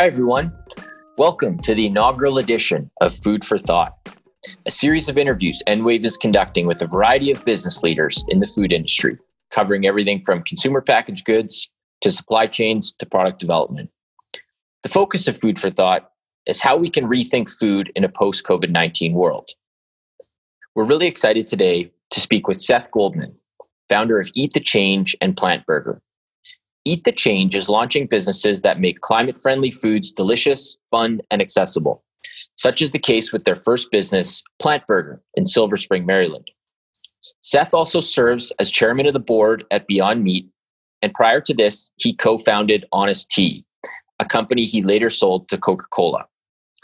Hi, everyone. Welcome to the inaugural edition of Food for Thought, a series of interviews EnWave is conducting with a variety of business leaders in the food industry, covering everything from consumer packaged goods to supply chains to product development. The focus of Food for Thought is how we can rethink food in a post COVID 19 world. We're really excited today to speak with Seth Goldman, founder of Eat the Change and Plant Burger. Eat the Change is launching businesses that make climate friendly foods delicious, fun, and accessible, such is the case with their first business, Plant Burger, in Silver Spring, Maryland. Seth also serves as chairman of the board at Beyond Meat, and prior to this, he co founded Honest Tea, a company he later sold to Coca Cola.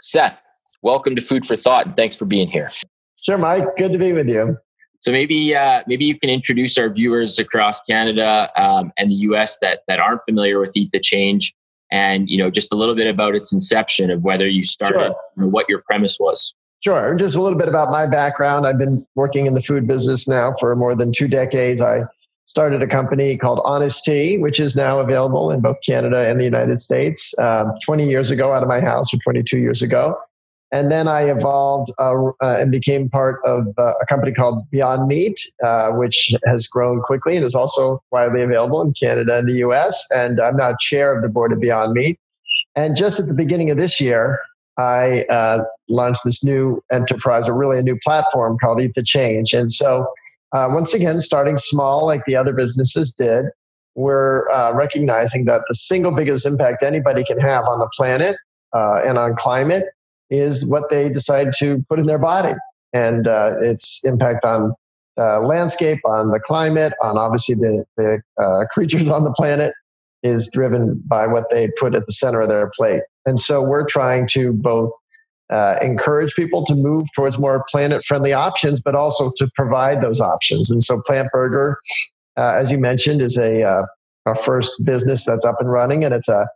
Seth, welcome to Food for Thought, and thanks for being here. Sure, Mike. Good to be with you. So maybe uh, maybe you can introduce our viewers across Canada um, and the U.S. that that aren't familiar with Eat the Change, and you know just a little bit about its inception of whether you started, sure. you know, what your premise was. Sure, just a little bit about my background. I've been working in the food business now for more than two decades. I started a company called Honest Tea, which is now available in both Canada and the United States. Um, 20 years ago, out of my house, or 22 years ago. And then I evolved uh, uh, and became part of uh, a company called Beyond Meat, uh, which has grown quickly and is also widely available in Canada and the US. And I'm now chair of the board of Beyond Meat. And just at the beginning of this year, I uh, launched this new enterprise, or really a new platform called Eat the Change. And so, uh, once again, starting small like the other businesses did, we're recognizing that the single biggest impact anybody can have on the planet and on climate is what they decide to put in their body and uh, its impact on uh, landscape, on the climate, on obviously the, the uh, creatures on the planet is driven by what they put at the center of their plate. And so we're trying to both uh, encourage people to move towards more planet friendly options, but also to provide those options. And so Plant Burger, uh, as you mentioned, is a, uh, our first business that's up and running, and it's a,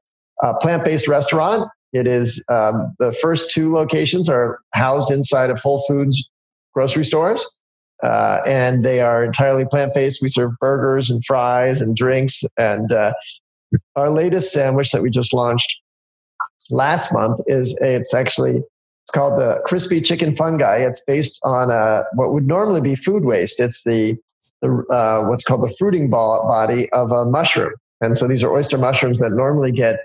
a plant based restaurant it is um, the first two locations are housed inside of Whole Foods grocery stores, uh, and they are entirely plant based. We serve burgers and fries and drinks. And uh, our latest sandwich that we just launched last month is a, it's actually it's called the crispy chicken fungi. It's based on uh, what would normally be food waste. It's the the uh, what's called the fruiting body of a mushroom. And so these are oyster mushrooms that normally get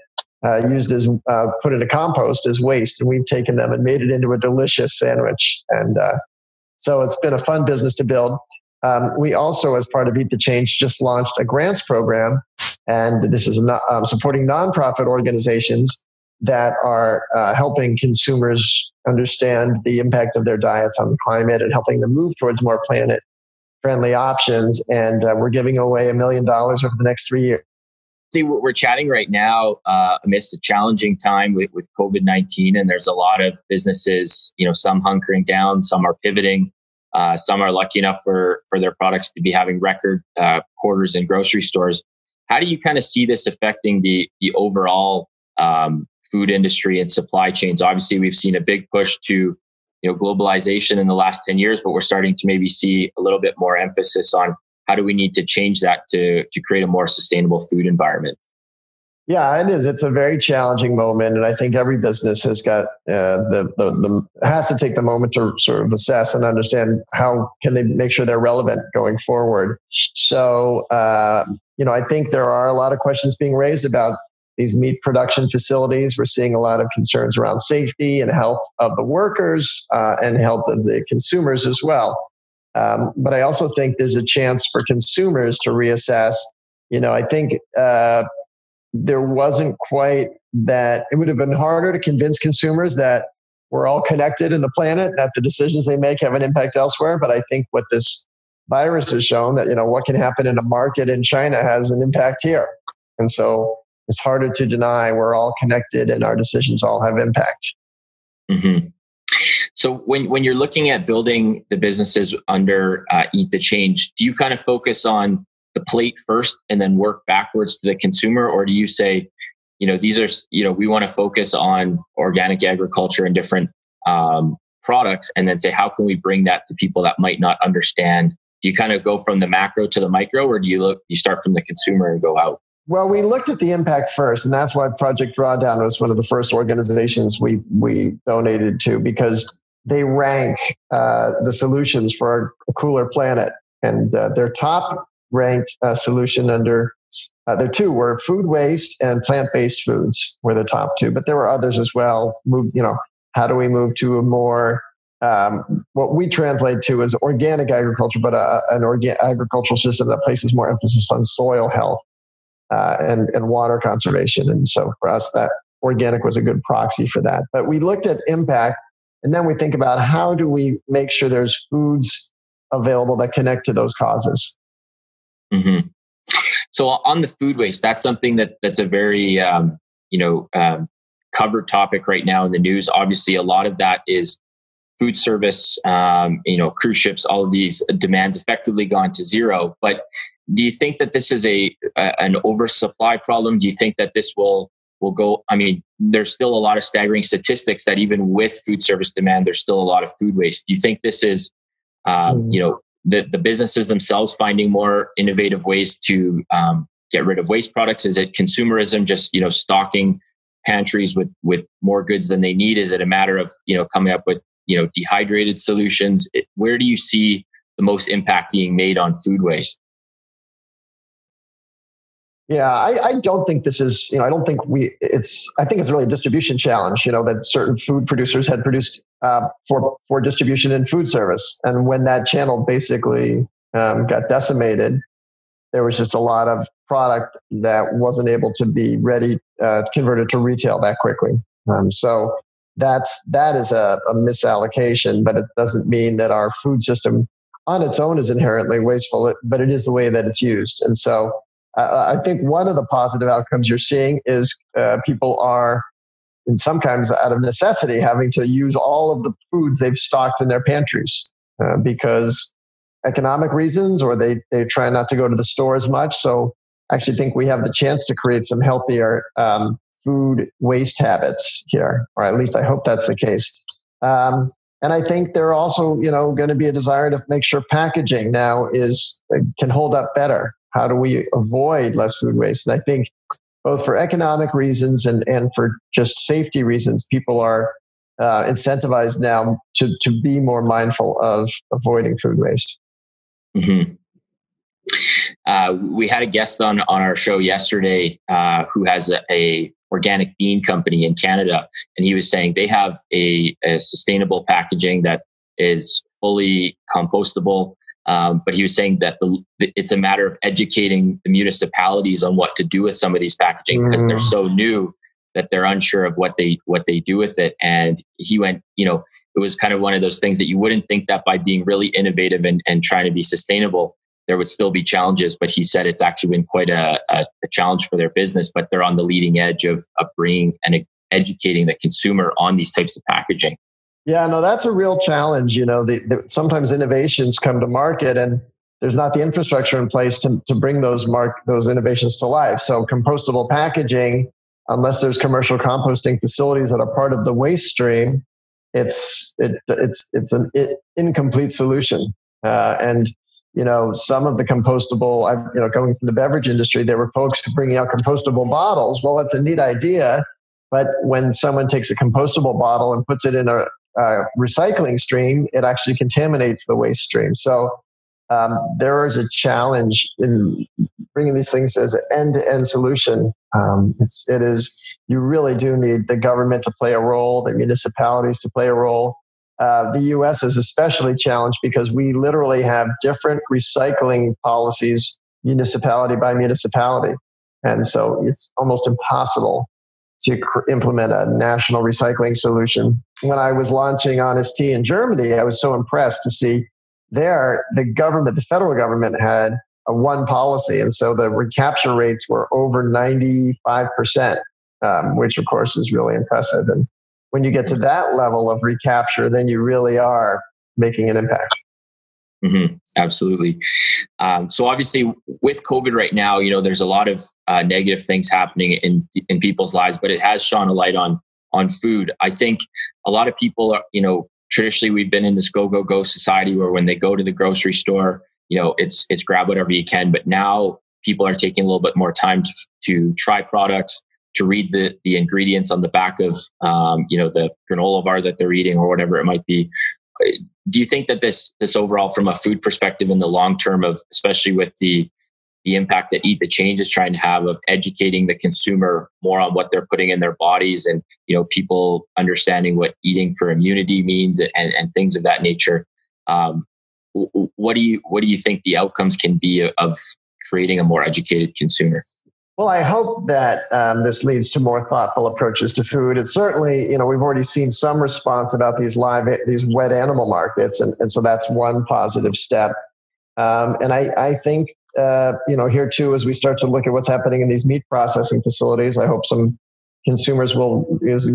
uh, used as uh, put into compost as waste, and we've taken them and made it into a delicious sandwich. And uh, so it's been a fun business to build. Um, we also, as part of Eat the Change, just launched a grants program, and this is not, um, supporting nonprofit organizations that are uh, helping consumers understand the impact of their diets on the climate and helping them move towards more planet friendly options. And uh, we're giving away a million dollars over the next three years we're chatting right now uh, amidst a challenging time with, with covid-19 and there's a lot of businesses you know some hunkering down some are pivoting. Uh, some are lucky enough for for their products to be having record uh, quarters in grocery stores. How do you kind of see this affecting the the overall um, food industry and supply chains? Obviously we've seen a big push to you know globalization in the last 10 years but we're starting to maybe see a little bit more emphasis on how do we need to change that to to create a more sustainable food environment yeah, it is. It's a very challenging moment, and I think every business has got uh, the, the, the has to take the moment to sort of assess and understand how can they make sure they're relevant going forward. So, uh, you know, I think there are a lot of questions being raised about these meat production facilities. We're seeing a lot of concerns around safety and health of the workers uh, and health of the consumers as well. Um, but I also think there's a chance for consumers to reassess. You know, I think uh, there wasn't quite that, it would have been harder to convince consumers that we're all connected in the planet, that the decisions they make have an impact elsewhere. But I think what this virus has shown that, you know, what can happen in a market in China has an impact here. And so it's harder to deny we're all connected and our decisions all have impact. Mm-hmm. So when when you're looking at building the businesses under uh, Eat the Change, do you kind of focus on the plate first and then work backwards to the consumer, or do you say, you know, these are you know we want to focus on organic agriculture and different um, products, and then say how can we bring that to people that might not understand? Do you kind of go from the macro to the micro, or do you look you start from the consumer and go out? Well, we looked at the impact first, and that's why Project Drawdown was one of the first organizations we we donated to because they rank uh, the solutions for a cooler planet, and uh, their top ranked uh, solution under uh, there two were food waste and plant based foods were the top two, but there were others as well. Move, you know, how do we move to a more um, what we translate to as organic agriculture, but a, uh, an organ- agricultural system that places more emphasis on soil health uh, and, and water conservation. And so for us, that organic was a good proxy for that. But we looked at impact, and then we think about how do we make sure there's foods available that connect to those causes. Mm-hmm. So on the food waste, that's something that that's a very um, you know um, covered topic right now in the news. Obviously, a lot of that is food service, um, you know, cruise ships, all of these demands effectively gone to zero. But do you think that this is a, a an oversupply problem? Do you think that this will will go? I mean, there's still a lot of staggering statistics that even with food service demand, there's still a lot of food waste. Do you think this is, um, mm. you know, the, the businesses themselves finding more innovative ways to um, get rid of waste products? Is it consumerism, just you know stocking pantries with with more goods than they need? Is it a matter of you know coming up with you know dehydrated solutions? It, where do you see the most impact being made on food waste? Yeah, I, I, don't think this is, you know, I don't think we, it's, I think it's really a distribution challenge, you know, that certain food producers had produced uh, for, for distribution in food service. And when that channel basically um, got decimated, there was just a lot of product that wasn't able to be ready, uh, converted to retail that quickly. Um, so that's, that is a, a misallocation, but it doesn't mean that our food system on its own is inherently wasteful, but it is the way that it's used. And so, I think one of the positive outcomes you're seeing is uh, people are, in some kinds, out of necessity, having to use all of the foods they've stocked in their pantries uh, because economic reasons, or they they try not to go to the store as much. So, I actually think we have the chance to create some healthier um, food waste habits here, or at least I hope that's the case. Um, and I think there are also, you know, going to be a desire to make sure packaging now is can hold up better. How do we avoid less food waste? And I think both for economic reasons and, and for just safety reasons, people are uh, incentivized now to, to be more mindful of avoiding food waste. Mm-hmm. Uh, we had a guest on on our show yesterday uh, who has a, a, organic bean company in Canada, and he was saying they have a, a sustainable packaging that is fully compostable. Um, but he was saying that the, it's a matter of educating the municipalities on what to do with some of these packaging because mm. they're so new that they're unsure of what they what they do with it. And he went, you know, it was kind of one of those things that you wouldn't think that by being really innovative and, and trying to be sustainable, there would still be challenges. But he said it's actually been quite a, a, a challenge for their business, but they're on the leading edge of, of bringing and educating the consumer on these types of packaging. Yeah, no, that's a real challenge. You know, the, the, sometimes innovations come to market and there's not the infrastructure in place to, to bring those mark those innovations to life. So compostable packaging, unless there's commercial composting facilities that are part of the waste stream, it's it, it's it's an it, incomplete solution. Uh, and you know, some of the compostable, I, you know, coming from the beverage industry, there were folks bringing out compostable bottles. Well, that's a neat idea, but when someone takes a compostable bottle and puts it in a, uh, recycling stream, it actually contaminates the waste stream. So um, there is a challenge in bringing these things as an end-to-end solution. Um, it's it is you really do need the government to play a role, the municipalities to play a role. Uh, the U.S. is especially challenged because we literally have different recycling policies, municipality by municipality, and so it's almost impossible to implement a national recycling solution. When I was launching Honest Tea in Germany, I was so impressed to see there the government, the federal government had a one policy. And so the recapture rates were over 95%, um, which of course is really impressive. And when you get to that level of recapture, then you really are making an impact. Mm-hmm. Absolutely. Um, so obviously, with COVID right now, you know, there's a lot of uh, negative things happening in in people's lives, but it has shone a light on on food. I think a lot of people are, you know, traditionally we've been in this go go go society where when they go to the grocery store, you know, it's it's grab whatever you can. But now people are taking a little bit more time to, to try products, to read the the ingredients on the back of um, you know the granola bar that they're eating or whatever it might be. Do you think that this this overall, from a food perspective, in the long term of especially with the the impact that Eat the Change is trying to have of educating the consumer more on what they're putting in their bodies and you know people understanding what eating for immunity means and, and things of that nature. Um, what do you what do you think the outcomes can be of creating a more educated consumer? Well, I hope that um, this leads to more thoughtful approaches to food. It's certainly, you know, we've already seen some response about these live, these wet animal markets, and, and so that's one positive step. Um, and I, I think uh, you know, here too, as we start to look at what's happening in these meat processing facilities, I hope some consumers will is,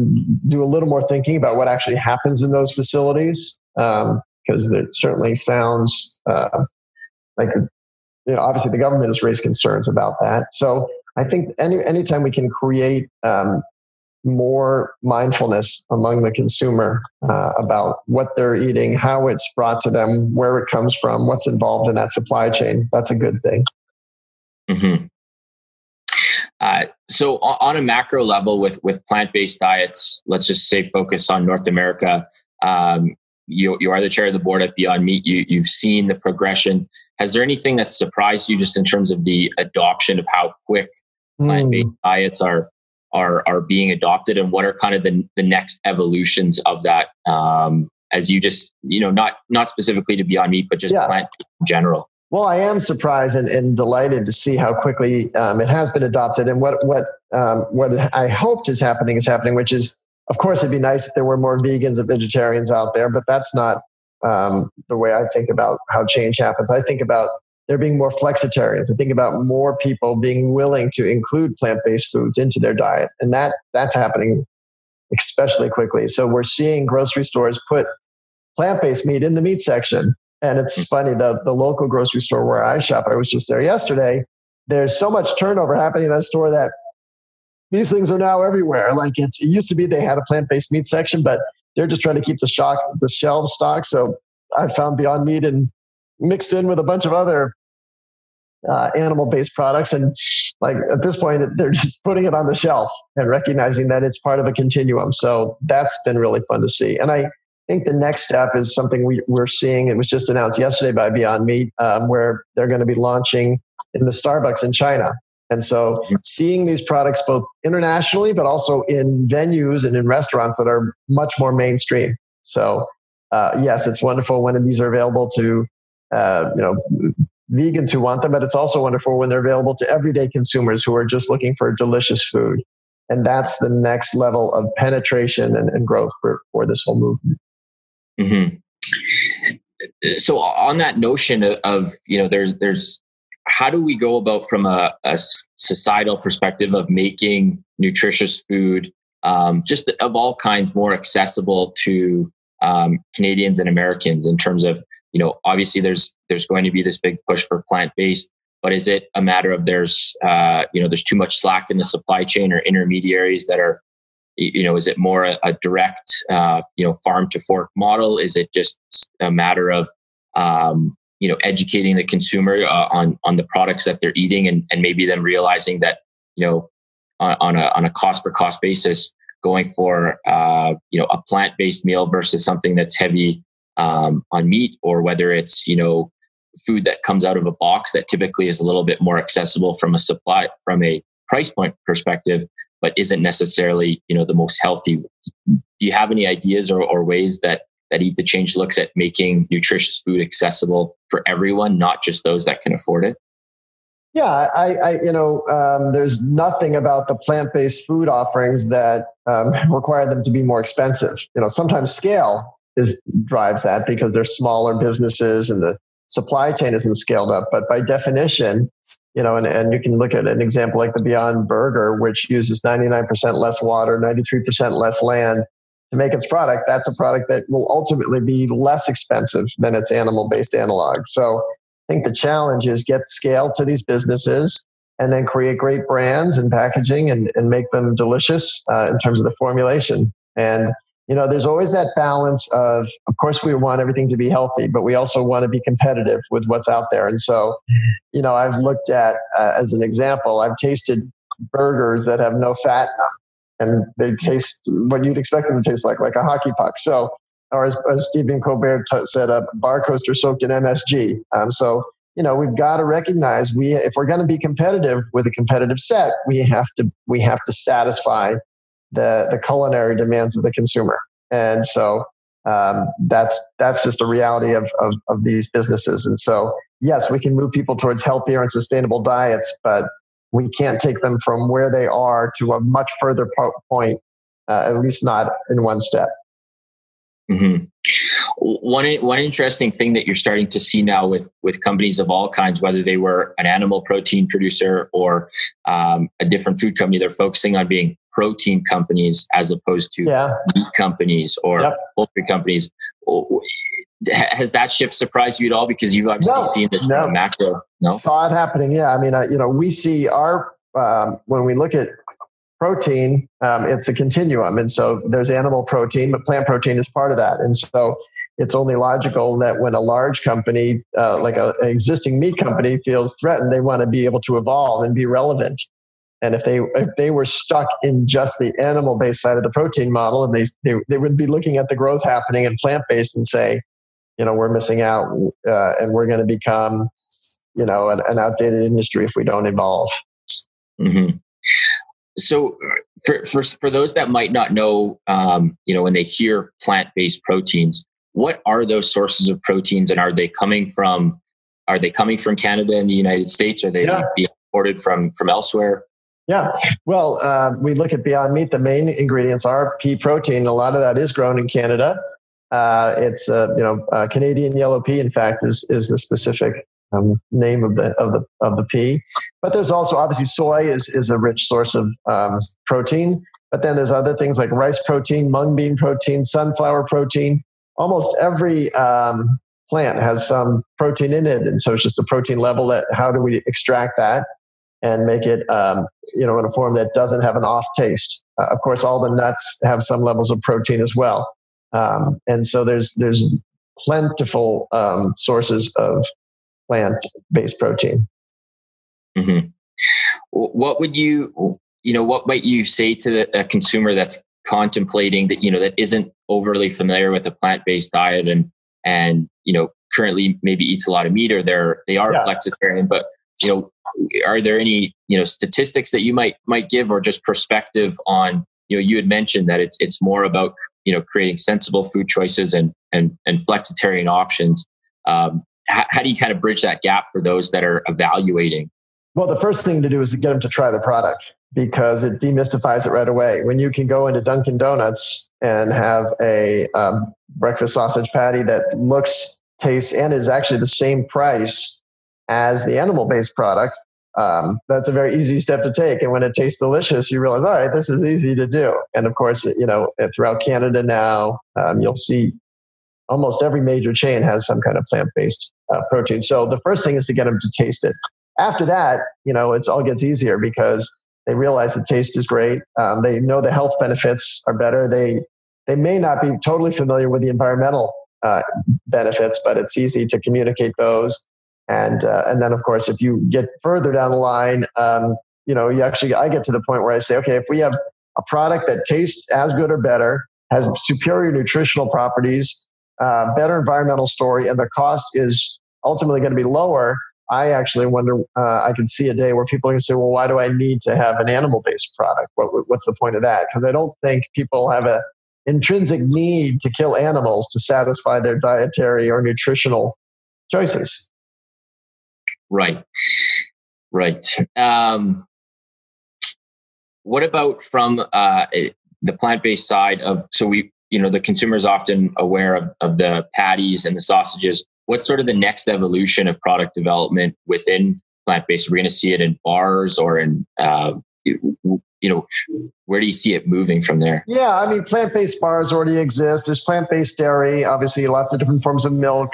do a little more thinking about what actually happens in those facilities, because um, it certainly sounds uh, like, you know, obviously the government has raised concerns about that. So I think any anytime we can create um, more mindfulness among the consumer uh, about what they're eating, how it's brought to them, where it comes from, what's involved in that supply chain. That's a good thing. Mm-hmm. Uh, so, on a macro level, with with plant based diets, let's just say focus on North America. Um, you you are the chair of the board at Beyond Meat. You you've seen the progression. Has there anything that surprised you just in terms of the adoption of how quick plant based mm. diets are are are being adopted and what are kind of the, the next evolutions of that um, as you just you know not not specifically to beyond meat but just yeah. plant in general well i am surprised and, and delighted to see how quickly um, it has been adopted and what what um, what i hoped is happening is happening which is of course it'd be nice if there were more vegans and vegetarians out there but that's not um, the way i think about how change happens i think about there being more flexitarians. I think about more people being willing to include plant-based foods into their diet, and that that's happening especially quickly. So we're seeing grocery stores put plant-based meat in the meat section, and it's funny the the local grocery store where I shop. I was just there yesterday. There's so much turnover happening in that store that these things are now everywhere. Like it's it used to be they had a plant-based meat section, but they're just trying to keep the shock the shelves stocked. So I found Beyond Meat and mixed in with a bunch of other uh, animal based products. And like at this point, they're just putting it on the shelf and recognizing that it's part of a continuum. So that's been really fun to see. And I think the next step is something we, we're seeing. It was just announced yesterday by Beyond Meat, um, where they're going to be launching in the Starbucks in China. And so seeing these products both internationally, but also in venues and in restaurants that are much more mainstream. So uh, yes, it's wonderful when these are available to uh, you know vegans who want them, but it's also wonderful when they're available to everyday consumers who are just looking for delicious food. And that's the next level of penetration and, and growth for, for this whole movement. Mm-hmm. So on that notion of, you know, there's, there's, how do we go about from a, a societal perspective of making nutritious food um, just of all kinds more accessible to um, Canadians and Americans in terms of you know obviously there's there's going to be this big push for plant based but is it a matter of there's uh, you know there's too much slack in the supply chain or intermediaries that are you know is it more a, a direct uh, you know farm to fork model? Is it just a matter of um, you know educating the consumer uh, on on the products that they're eating and, and maybe them realizing that you know on, on a on a cost per cost basis going for uh, you know a plant based meal versus something that's heavy um, on meat or whether it's you know food that comes out of a box that typically is a little bit more accessible from a supply from a price point perspective but isn't necessarily you know the most healthy. Do you have any ideas or, or ways that that eat the change looks at making nutritious food accessible for everyone not just those that can afford it yeah, I, I you know, um, there's nothing about the plant-based food offerings that um, require them to be more expensive. You know, sometimes scale is drives that because they're smaller businesses and the supply chain isn't scaled up. But by definition, you know, and, and you can look at an example like the Beyond Burger, which uses 99% less water, 93% less land to make its product. That's a product that will ultimately be less expensive than its animal based analog. So I think the challenge is get scale to these businesses and then create great brands and packaging and, and make them delicious uh, in terms of the formulation. And you know, there's always that balance of, of course, we want everything to be healthy, but we also want to be competitive with what's out there. And so, you know, I've looked at, uh, as an example, I've tasted burgers that have no fat in them, and they taste what you'd expect them to taste like, like a hockey puck. So, or as, as Stephen Colbert t- said, a bar coaster soaked in MSG. Um, so, you know, we've got to recognize we, if we're going to be competitive with a competitive set, we have to, we have to satisfy the the culinary demands of the consumer. And so um, that's that's just the reality of, of, of these businesses. And so yes, we can move people towards healthier and sustainable diets, but we can't take them from where they are to a much further point, uh, at least not in one step. Mm-hmm. One one interesting thing that you're starting to see now with with companies of all kinds, whether they were an animal protein producer or um, a different food company, they're focusing on being protein companies as opposed to yeah. meat companies or yep. poultry companies. Has that shift surprised you at all? Because you've obviously no, seen this no. macro. No, saw it happening. Yeah, I mean, uh, you know, we see our um, when we look at protein, um, it's a continuum, and so there's animal protein, but plant protein is part of that, and so it's only logical that when a large company, uh, like an existing meat company, feels threatened, they want to be able to evolve and be relevant. And if they if they were stuck in just the animal based side of the protein model, and they, they they would be looking at the growth happening in plant based and say, you know, we're missing out, uh, and we're going to become, you know, an, an, outdated industry if we don't evolve. Mm-hmm. So, for, for for those that might not know, um, you know, when they hear plant based proteins, what are those sources of proteins, and are they coming from? Are they coming from Canada and the United States? Are they yeah. being imported from from elsewhere? Yeah. Well, uh, we look at Beyond Meat. The main ingredients are pea protein. A lot of that is grown in Canada. Uh, it's uh, you know uh, Canadian yellow pea. In fact, is is the specific um, name of the of the of the pea. But there's also obviously soy is is a rich source of um, protein. But then there's other things like rice protein, mung bean protein, sunflower protein. Almost every um, plant has some protein in it, and so it's just a protein level. That how do we extract that? and make it um, you know in a form that doesn't have an off taste. Uh, of course, all the nuts have some levels of protein as well, um, and so there's there's plentiful um, sources of plant based protein. Mm-hmm. What would you you know what might you say to a consumer that's contemplating that you know that isn't overly familiar with a plant based diet and and you know currently maybe eats a lot of meat or they're they are yeah. flexitarian but you know are there any you know statistics that you might might give or just perspective on you know you had mentioned that it's it's more about you know creating sensible food choices and and and flexitarian options um, how, how do you kind of bridge that gap for those that are evaluating? Well the first thing to do is to get them to try the product because it demystifies it right away. When you can go into dunkin donuts and have a um, breakfast sausage patty that looks tastes and is actually the same price as the animal based product, um, that's a very easy step to take. And when it tastes delicious, you realize, all right, this is easy to do. And of course, you know, throughout Canada now, um, you'll see almost every major chain has some kind of plant based uh, protein. So the first thing is to get them to taste it. After that, you know, it's all gets easier because they realize the taste is great. Um, they know the health benefits are better. They they may not be totally familiar with the environmental uh, benefits, but it's easy to communicate those. And uh, and then of course, if you get further down the line, um, you know, you actually I get to the point where I say, okay, if we have a product that tastes as good or better, has superior nutritional properties, uh, better environmental story, and the cost is ultimately going to be lower. I actually wonder. Uh, I can see a day where people are going to say, "Well, why do I need to have an animal-based product? What, what's the point of that?" Because I don't think people have a intrinsic need to kill animals to satisfy their dietary or nutritional choices. Right. Right. Um, what about from uh, the plant-based side of so we you know the consumer is often aware of, of the patties and the sausages. What's sort of the next evolution of product development within plant-based? We're going to see it in bars or in uh, you know where do you see it moving from there? Yeah i mean plant-based bars already exist. There's plant-based dairy obviously lots of different forms of milk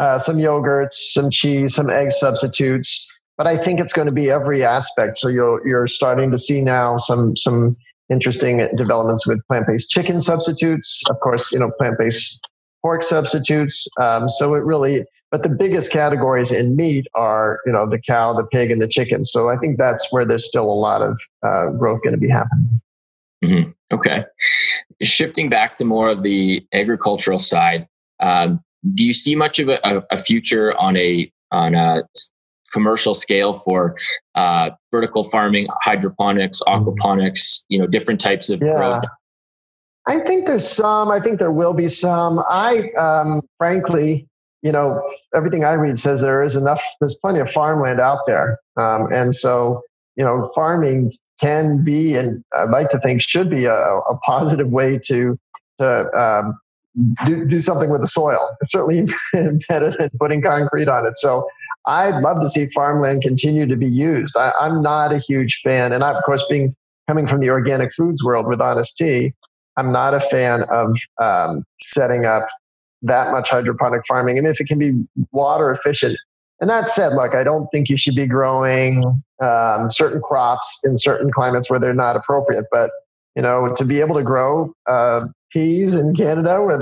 uh, some yogurts, some cheese, some egg substitutes. But I think it's going to be every aspect. So you're you're starting to see now some some interesting developments with plant-based chicken substitutes. Of course, you know, plant-based pork substitutes. Um, so it really, but the biggest categories in meat are, you know, the cow, the pig, and the chicken. So I think that's where there's still a lot of uh, growth going to be happening. Mm-hmm. Okay. Shifting back to more of the agricultural side, um, do you see much of a, a, future on a on a commercial scale for uh, vertical farming, hydroponics, mm-hmm. aquaponics, you know, different types of yeah. growth I think there's some. I think there will be some. I, um, frankly, you know, everything I read says there is enough. There's plenty of farmland out there, um, and so you know, farming can be, and I'd like to think should be a, a positive way to to um, do, do something with the soil. It's certainly better than putting concrete on it. So I'd love to see farmland continue to be used. I, am not a huge fan, and I, of course, being coming from the organic foods world with Honest Tea, I'm not a fan of um, setting up that much hydroponic farming. And if it can be water efficient, and that said, look, I don't think you should be growing um, certain crops in certain climates where they're not appropriate. But you know, to be able to grow uh, peas in Canada where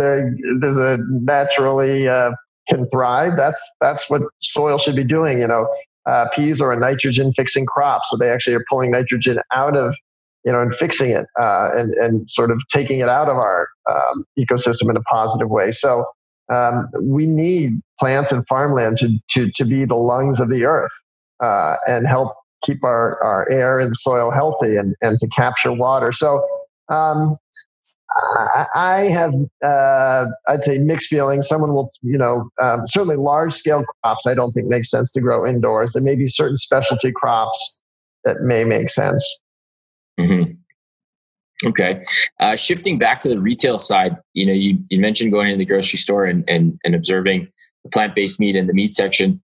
there's a naturally uh, can thrive, that's that's what soil should be doing. You know, uh, peas are a nitrogen fixing crop, so they actually are pulling nitrogen out of you know, and fixing it uh, and and sort of taking it out of our um, ecosystem in a positive way. So um, we need plants and farmland to to to be the lungs of the earth uh, and help keep our our air and soil healthy and and to capture water. So. Um, I have, uh, I'd say, mixed feelings. Someone will, you know, um, certainly large scale crops. I don't think makes sense to grow indoors. There may be certain specialty crops that may make sense. Mm-hmm. Okay. Uh, shifting back to the retail side, you know, you, you mentioned going into the grocery store and, and, and observing the plant-based meat in the meat section.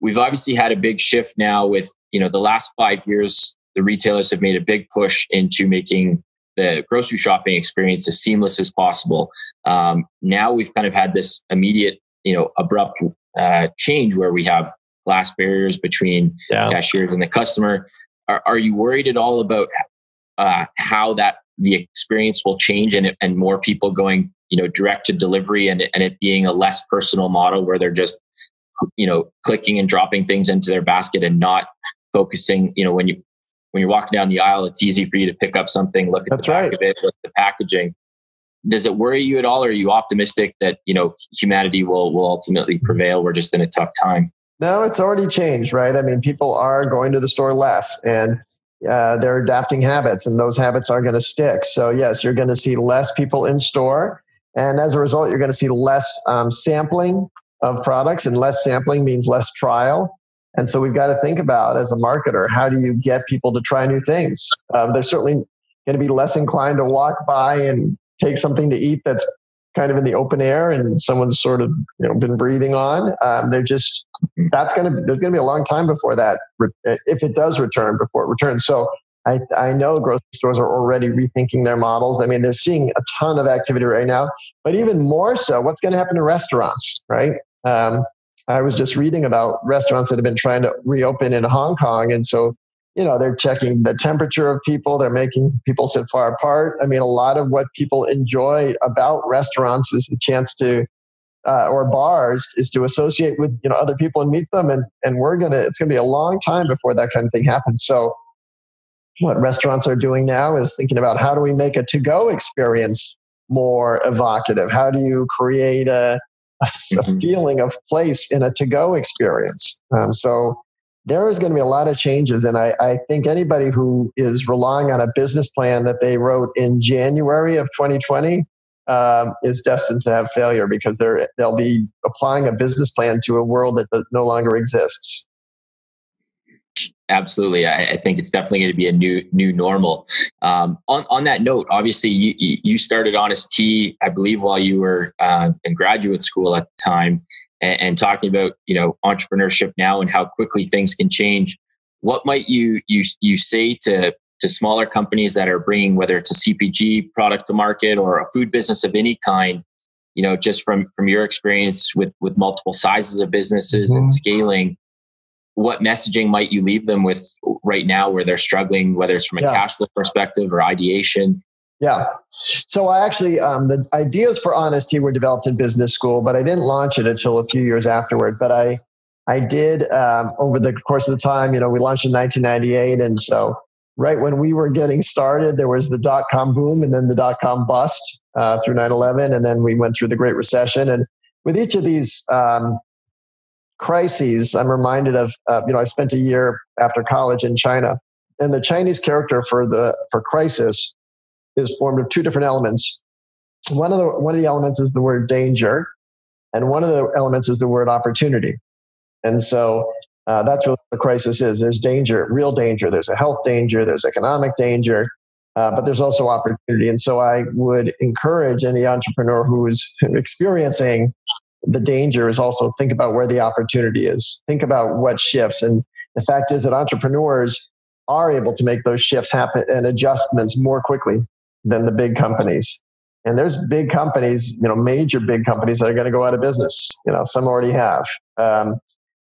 We've obviously had a big shift now with, you know, the last five years, the retailers have made a big push into making the grocery shopping experience as seamless as possible. Um, now we've kind of had this immediate, you know, abrupt uh, change where we have glass barriers between yeah. cashiers and the customer. Are, are you worried at all about uh, how that the experience will change and, and more people going you know direct to delivery and, and it being a less personal model where they're just you know clicking and dropping things into their basket and not focusing you know when you when you're walking down the aisle it's easy for you to pick up something look at That's the back right. of it look at the packaging does it worry you at all or are you optimistic that you know humanity will will ultimately prevail we're just in a tough time no it's already changed right i mean people are going to the store less and uh, they're adapting habits and those habits are going to stick. So, yes, you're going to see less people in store. And as a result, you're going to see less um, sampling of products, and less sampling means less trial. And so, we've got to think about as a marketer how do you get people to try new things? Uh, they're certainly going to be less inclined to walk by and take something to eat that's kind of in the open air and someone's sort of you know been breathing on um, they're just that's going to there's going to be a long time before that if it does return before it returns so I, I know grocery stores are already rethinking their models. I mean, they're seeing a ton of activity right now, but even more so, what's going to happen to restaurants, right? Um, I was just reading about restaurants that have been trying to reopen in Hong Kong. And so you know they're checking the temperature of people. They're making people sit far apart. I mean a lot of what people enjoy about restaurants is the chance to uh, or bars is to associate with you know other people and meet them. And and we're gonna it's gonna be a long time before that kind of thing happens. So what restaurants are doing now is thinking about how do we make a to-go experience more evocative? How do you create a, a, a mm-hmm. feeling of place in a to-go experience um, so there is going to be a lot of changes. And I, I, think anybody who is relying on a business plan that they wrote in January of 2020 um, is destined to have failure because they're, they'll be applying a business plan to a world that no longer exists. Absolutely, I, I think it's definitely going to be a new new normal. Um, on on that note, obviously you you started Honest Tea, I believe, while you were uh, in graduate school at the time and, and talking about you know entrepreneurship now and how quickly things can change. What might you you you say to to smaller companies that are bringing whether it's a CPG product to market or a food business of any kind? You know, just from from your experience with with multiple sizes of businesses mm-hmm. and scaling, what messaging might you leave them with right now where they're struggling, whether it's from a yeah. cash flow perspective or ideation? Yeah. So I actually, um, the ideas for Honest Tea were developed in business school, but I didn't launch it until a few years afterward. But I, I did um, over the course of the time. You know, we launched in 1998, and so right when we were getting started, there was the dot com boom and then the dot com bust uh, through 9/11, and then we went through the Great Recession. And with each of these um, crises, I'm reminded of uh, you know I spent a year after college in China, and the Chinese character for the for crisis is formed of two different elements. One of the one of the elements is the word danger, and one of the elements is the word opportunity. And so uh, that's what the crisis is. There's danger, real danger. There's a health danger. There's economic danger, uh, but there's also opportunity. And so I would encourage any entrepreneur who is experiencing the danger is also think about where the opportunity is. Think about what shifts. And the fact is that entrepreneurs are able to make those shifts happen and adjustments more quickly than the big companies. And there's big companies, you know, major big companies that are going to go out of business. You know, some already have. Um,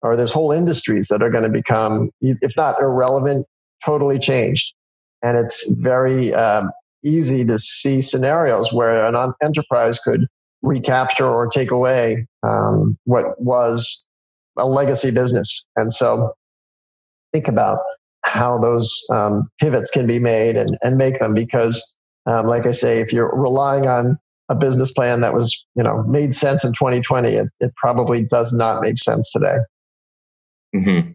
or there's whole industries that are going to become, if not irrelevant, totally changed. And it's very um, easy to see scenarios where an enterprise could recapture or take away um, what was a legacy business. And so think about how those um, pivots can be made and, and make them because, um, like I say, if you're relying on a business plan that was, you know, made sense in 2020, it, it probably does not make sense today. Mm-hmm.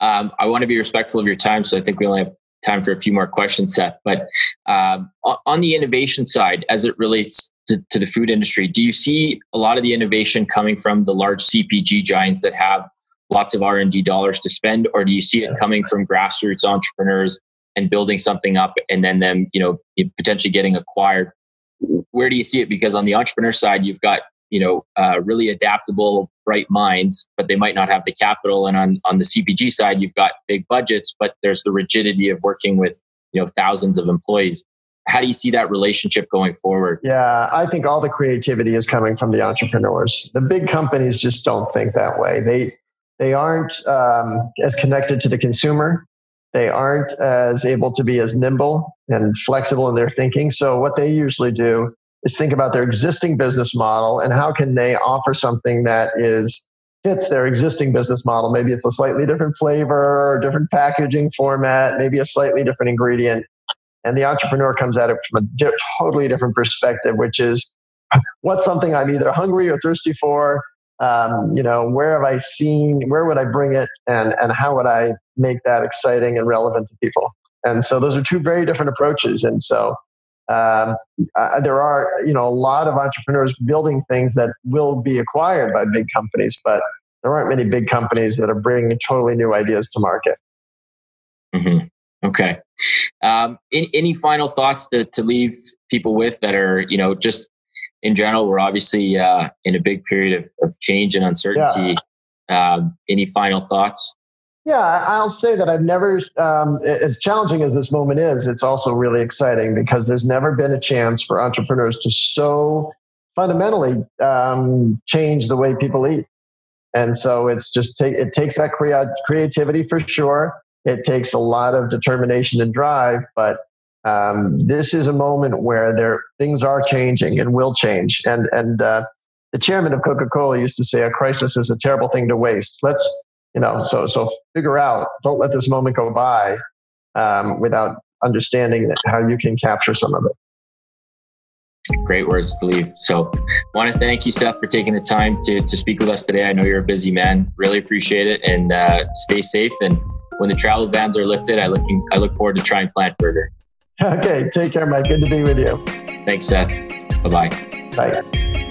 Um, I want to be respectful of your time, so I think we only have time for a few more questions, Seth. But um, on the innovation side, as it relates to, to, the food industry, do you see a lot of the innovation coming from the large CPG giants that have lots of R and D dollars to spend, or do you see it coming from grassroots entrepreneurs and building something up, and then them, you know, potentially getting acquired? Where do you see it? Because on the entrepreneur side, you've got you know uh, really adaptable bright minds but they might not have the capital and on on the cpg side you've got big budgets but there's the rigidity of working with you know thousands of employees how do you see that relationship going forward? Yeah i think all the creativity is coming from the entrepreneurs. The big companies just don't think that way. They they aren't um, as connected to the consumer. They aren't as able to be as nimble and flexible in their thinking. So what they usually do is think about their existing business model and how can they offer something that is fits their existing business model. Maybe it's a slightly different flavor, different packaging format, maybe a slightly different ingredient. And the entrepreneur comes at it from a di- totally different perspective, which is what's something I'm either hungry or thirsty for? Um, you know, where have I seen, where would I bring it? And, and how would I make that exciting and relevant to people? And so those are two very different approaches. And so um, there are you know a lot of entrepreneurs building things that will be acquired by big companies, but there aren't many big companies that are bringing totally new ideas to market. Mm-hmm. Okay. Um, any, any, final thoughts to, to leave people with that are you know just in general? We're obviously uh, in a big period of, of change and uncertainty. Yeah. Um, any final thoughts? Yeah, I'll say that I've never, um, as challenging as this moment is, it's also really exciting because there's never been a chance for entrepreneurs to so fundamentally um, change the way people eat. And so it's just take, it takes that crea- creativity for sure. It takes a lot of determination and drive, but um, this is a moment where there things are changing and will change. And and uh, the chairman of Coca Cola used to say, "A crisis is a terrible thing to waste." Let's you know so so figure out don't let this moment go by um, without understanding how you can capture some of it great words to leave so want to thank you seth for taking the time to, to speak with us today i know you're a busy man really appreciate it and uh, stay safe and when the travel bans are lifted i look i look forward to trying plant burger. Okay take care mike. Good to be with you. Thanks seth. Bye-bye. Bye